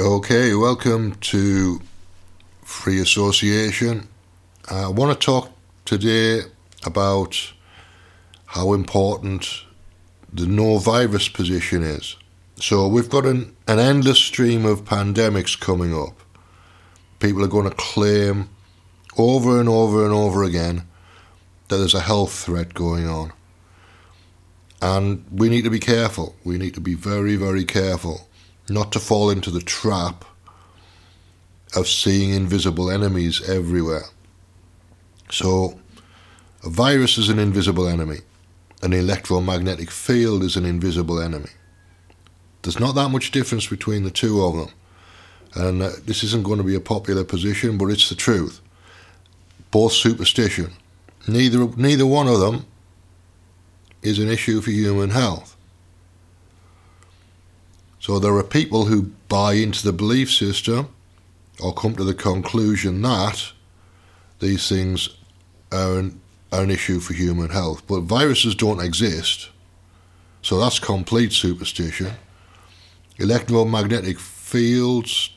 Okay, welcome to Free Association. I want to talk today about how important the no virus position is. So, we've got an, an endless stream of pandemics coming up. People are going to claim over and over and over again that there's a health threat going on. And we need to be careful. We need to be very, very careful not to fall into the trap of seeing invisible enemies everywhere. So, a virus is an invisible enemy, an electromagnetic field is an invisible enemy. There's not that much difference between the two of them. And uh, this isn't going to be a popular position, but it's the truth. Both superstition. Neither, neither one of them is an issue for human health. So there are people who buy into the belief system or come to the conclusion that these things are an, are an issue for human health. But viruses don't exist, so that's complete superstition. Electromagnetic fields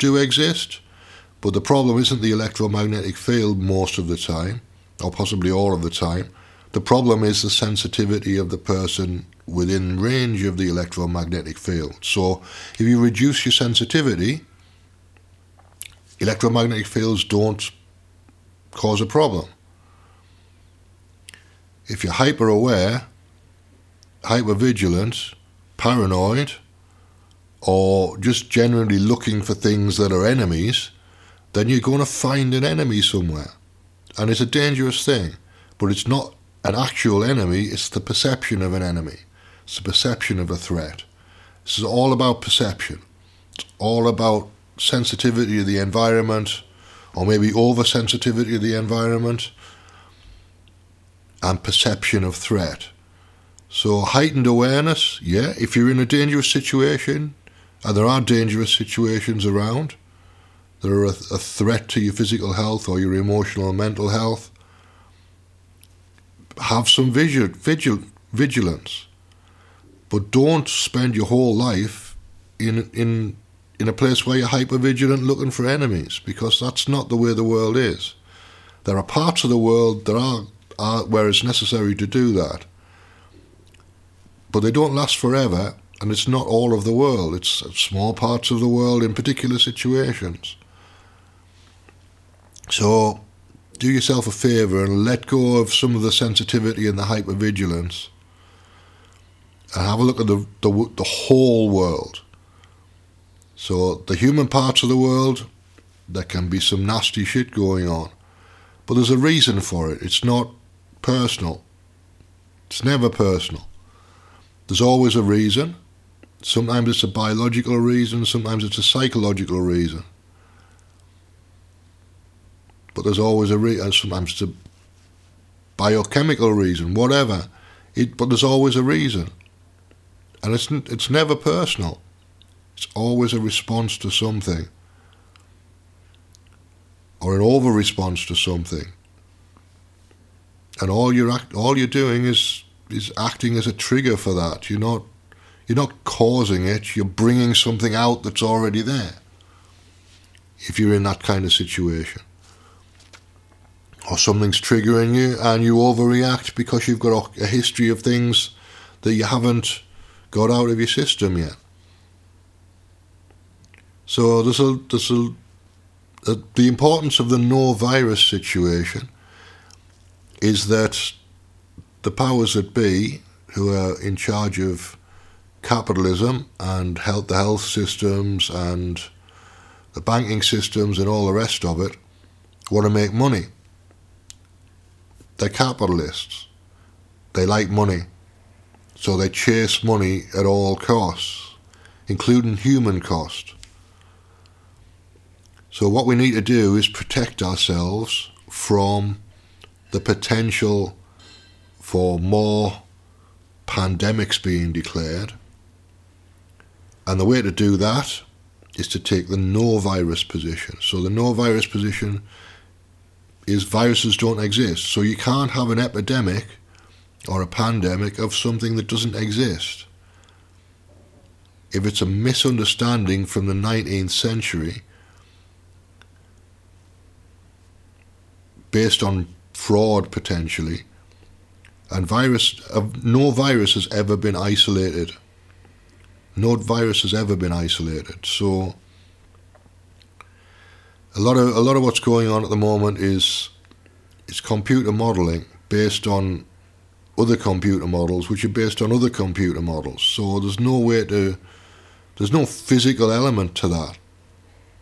do exist, but the problem isn't the electromagnetic field most of the time, or possibly all of the time. The problem is the sensitivity of the person within range of the electromagnetic field. So if you reduce your sensitivity, electromagnetic fields don't cause a problem. If you're hyper aware, hyper vigilant, paranoid, or just generally looking for things that are enemies, then you're going to find an enemy somewhere. And it's a dangerous thing, but it's not an actual enemy, it's the perception of an enemy. It's the perception of a threat. This is all about perception. It's all about sensitivity of the environment, or maybe oversensitivity of the environment, and perception of threat. So, heightened awareness, yeah, if you're in a dangerous situation, and there are dangerous situations around, there are a, a threat to your physical health or your emotional and mental health, have some vigil, vigil, vigilance but don't spend your whole life in in in a place where you're hyper vigilant looking for enemies because that's not the way the world is. There are parts of the world that are, are where it's necessary to do that, but they don't last forever, and it's not all of the world. It's small parts of the world in particular situations. So, do yourself a favour and let go of some of the sensitivity and the hypervigilance and have a look at the, the, the whole world. So, the human parts of the world, there can be some nasty shit going on. But there's a reason for it. It's not personal. It's never personal. There's always a reason. Sometimes it's a biological reason, sometimes it's a psychological reason. But there's always a reason, sometimes it's a biochemical reason, whatever. It, but there's always a reason. And it's, it's never personal. It's always a response to something. Or an over response to something. And all you're act, all you're doing is is acting as a trigger for that. You're not you're not causing it, you're bringing something out that's already there. If you're in that kind of situation. Or something's triggering you and you overreact because you've got a, a history of things that you haven't got out of your system yet. So this'll a, a, the importance of the no virus situation is that the powers that be, who are in charge of capitalism and health, the health systems and the banking systems and all the rest of it, want to make money. They're capitalists. They like money. So they chase money at all costs, including human cost. So what we need to do is protect ourselves from the potential for more pandemics being declared. And the way to do that is to take the no virus position. So the no virus position is viruses don't exist. So you can't have an epidemic or a pandemic of something that doesn't exist. if it's a misunderstanding from the 19th century based on fraud potentially, and virus, uh, no virus has ever been isolated. No virus has ever been isolated. So a lot of a lot of what's going on at the moment is is computer modeling based on other computer models, which are based on other computer models. So there's no way to there's no physical element to that.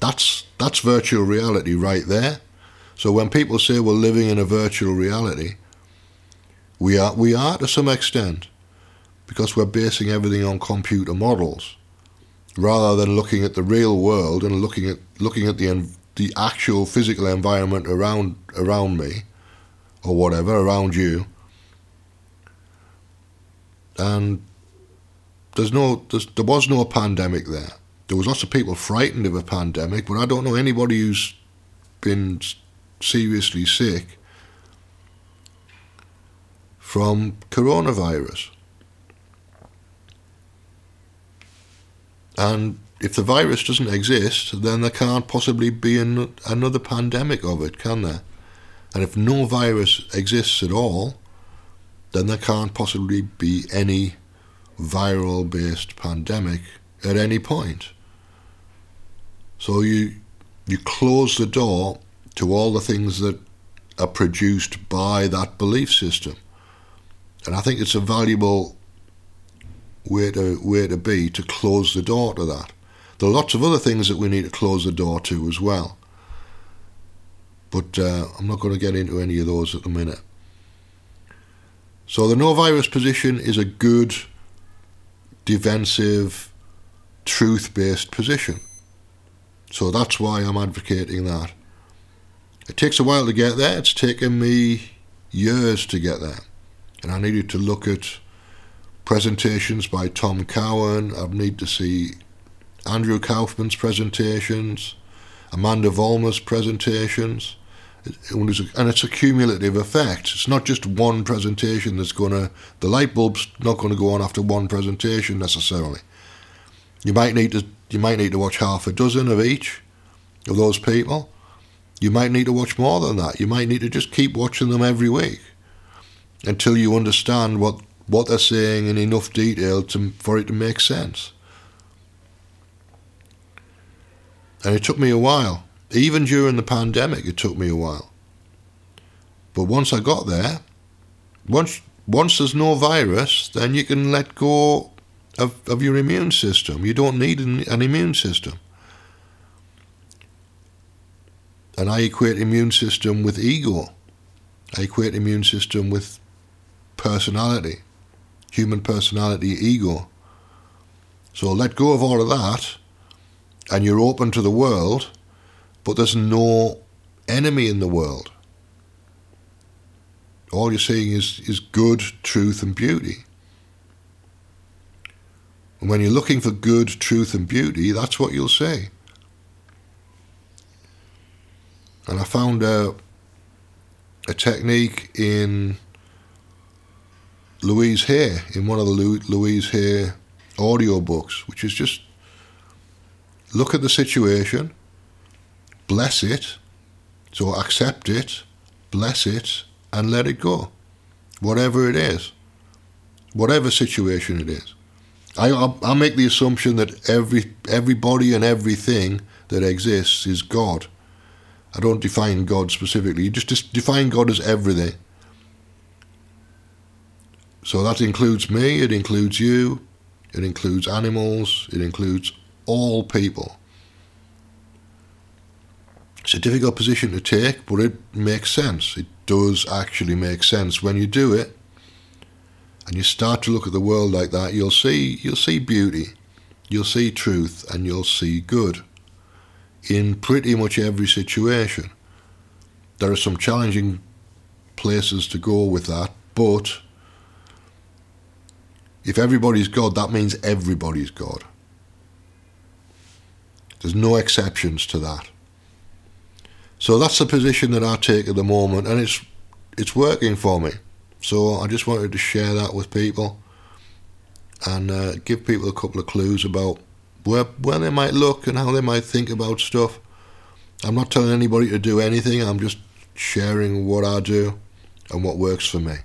That's that's virtual reality right there. So when people say we're living in a virtual reality, we are we are to some extent because we're basing everything on computer models rather than looking at the real world and looking at looking at the the actual physical environment around around me or whatever around you and there's no there's, there was no pandemic there there was lots of people frightened of a pandemic but I don't know anybody who's been seriously sick from coronavirus and if the virus doesn't exist, then there can't possibly be an, another pandemic of it, can there? And if no virus exists at all, then there can't possibly be any viral based pandemic at any point. So you you close the door to all the things that are produced by that belief system. And I think it's a valuable way to way to be to close the door to that. There are lots of other things that we need to close the door to as well. But uh, I'm not going to get into any of those at the minute. So the no virus position is a good, defensive, truth based position. So that's why I'm advocating that. It takes a while to get there. It's taken me years to get there. And I needed to look at presentations by Tom Cowan. I need to see Andrew Kaufman's presentations, Amanda Vollmer's presentations. And it's a cumulative effect. It's not just one presentation that's going to, the light bulb's not going to go on after one presentation necessarily. You might need to, you might need to watch half a dozen of each of those people. You might need to watch more than that. You might need to just keep watching them every week until you understand what, what they're saying in enough detail to, for it to make sense. And it took me a while. Even during the pandemic, it took me a while. But once I got there, once once there's no virus, then you can let go of, of your immune system. You don't need an, an immune system. And I equate immune system with ego. I equate immune system with personality, human personality, ego. So let go of all of that and you're open to the world, but there's no enemy in the world. All you're seeing is, is good, truth, and beauty. And when you're looking for good, truth, and beauty, that's what you'll see. And I found a, a technique in Louise Hay, in one of the Louise Hay audio books, which is just look at the situation, bless it, so accept it, bless it, and let it go. Whatever it is, whatever situation it is. I, I, make the assumption that every everybody and everything that exists is God. I don't define God specifically. You just define God as everything. So that includes me, it includes you, it includes animals, it includes all people. It's a difficult position to take, but it makes sense. It does actually make sense when you do it, and you start to look at the world like that. You'll see, you'll see beauty, you'll see truth, and you'll see good in pretty much every situation. There are some challenging places to go with that, but if everybody's God, that means everybody's God. There's no exceptions to that. So that's the position that I take at the moment, and it's it's working for me. So I just wanted to share that with people. and uh, give people a couple of clues about where where they might look and how they might think about stuff. I'm not telling anybody to do anything. I'm just sharing what I do and what works for me.